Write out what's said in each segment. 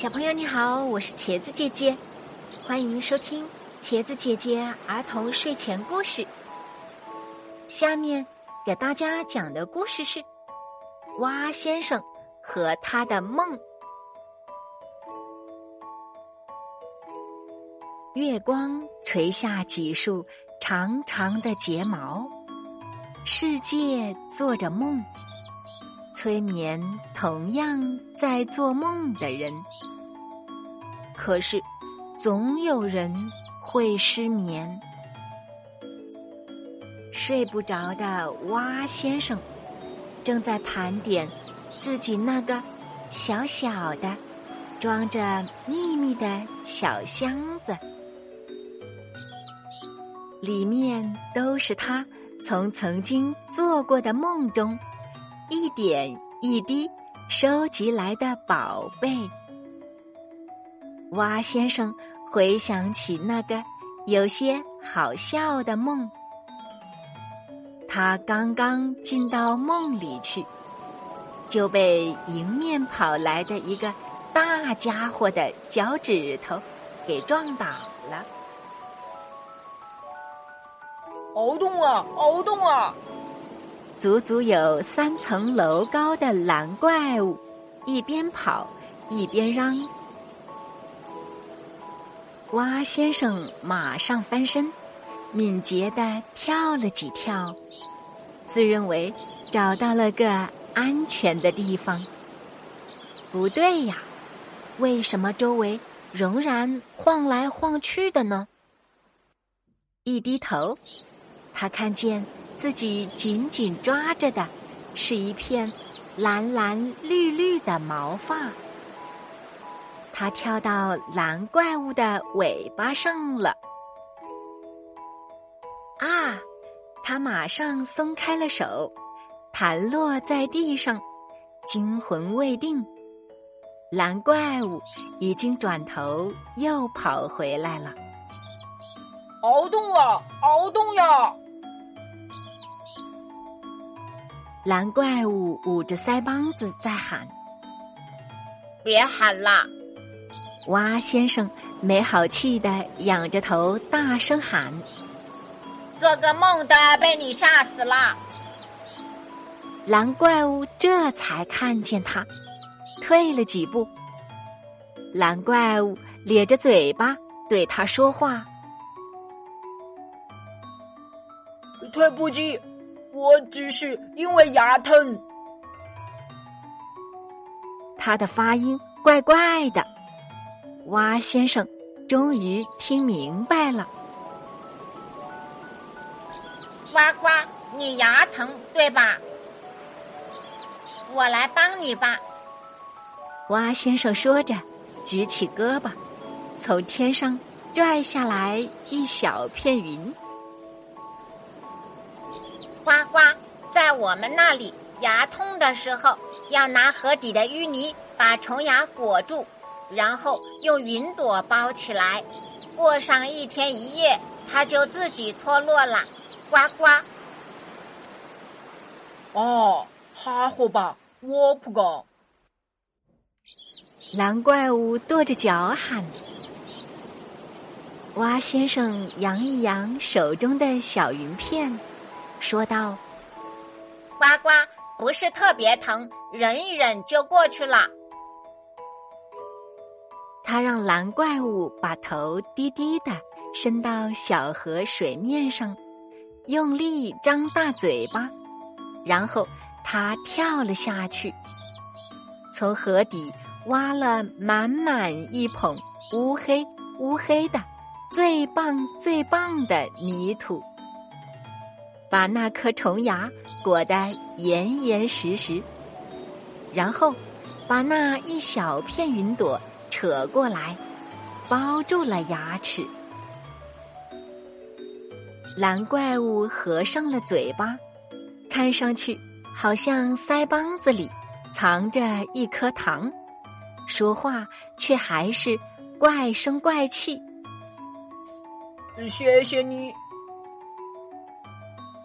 小朋友你好，我是茄子姐姐，欢迎收听茄子姐姐儿童睡前故事。下面给大家讲的故事是《蛙先生和他的梦》。月光垂下几束长长的睫毛，世界做着梦。催眠同样在做梦的人，可是总有人会失眠。睡不着的蛙先生正在盘点自己那个小小的、装着秘密的小箱子，里面都是他从曾经做过的梦中。一点一滴收集来的宝贝，蛙先生回想起那个有些好笑的梦。他刚刚进到梦里去，就被迎面跑来的一个大家伙的脚趾头给撞倒了。熬洞啊，熬洞啊！足足有三层楼高的蓝怪物，一边跑一边嚷。蛙先生马上翻身，敏捷的跳了几跳，自认为找到了个安全的地方。不对呀，为什么周围仍然晃来晃去的呢？一低头，他看见。自己紧紧抓着的，是一片蓝蓝绿绿的毛发。他跳到蓝怪物的尾巴上了。啊！他马上松开了手，弹落在地上，惊魂未定。蓝怪物已经转头又跑回来了。熬动啊，熬动呀！蓝怪物捂着腮帮子在喊：“别喊啦！”蛙先生没好气的仰着头大声喊：“做个梦都要被你吓死了！”蓝怪物这才看见他，退了几步。蓝怪物咧着嘴巴对他说话：“对不起。”我只是因为牙疼。他的发音怪怪的，蛙先生终于听明白了。呱呱，你牙疼对吧？我来帮你吧。蛙先生说着，举起胳膊，从天上拽下来一小片云。呱呱，在我们那里，牙痛的时候要拿河底的淤泥把虫牙裹住，然后用云朵包起来，过上一天一夜，它就自己脱落了。呱呱。哦，哈好吧，我不干。蓝怪物跺着脚喊。蛙先生扬一扬手中的小云片。说道：“呱呱，不是特别疼，忍一忍就过去了。”他让蓝怪物把头低低的伸到小河水面上，用力张大嘴巴，然后他跳了下去，从河底挖了满满一捧乌黑乌黑的、最棒最棒的泥土。把那颗虫牙裹得严严实实，然后把那一小片云朵扯过来，包住了牙齿。蓝怪物合上了嘴巴，看上去好像腮帮子里藏着一颗糖，说话却还是怪声怪气。谢谢你。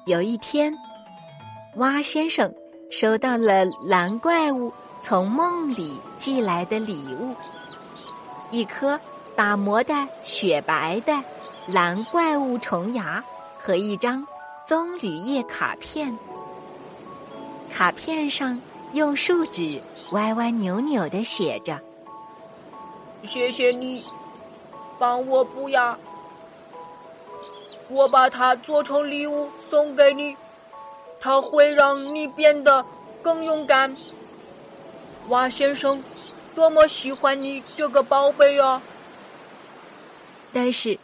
有一天，蛙先生收到了蓝怪物从梦里寄来的礼物，一颗打磨的雪白的蓝怪物虫牙和一张棕榈叶卡片。卡片上用树脂歪歪扭扭的写着：“谢谢你，帮我补牙。我把它做成礼物送给你，它会让你变得更勇敢。”蛙先生，多么喜欢你这个宝贝啊！但是，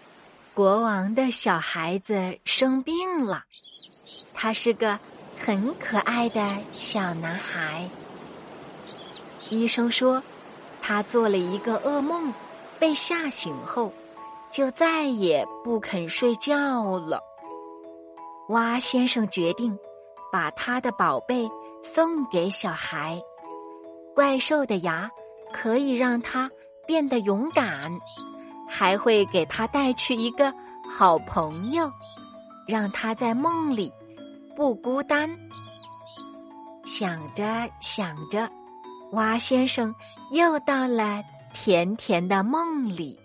国王的小孩子生病了，他是个很可爱的小男孩。医生说，他做了一个噩梦，被吓醒后，就再也不肯睡觉了。蛙先生决定把他的宝贝送给小孩。怪兽的牙可以让他变得勇敢，还会给他带去一个好朋友，让他在梦里不孤单。想着想着，蛙先生又到了甜甜的梦里。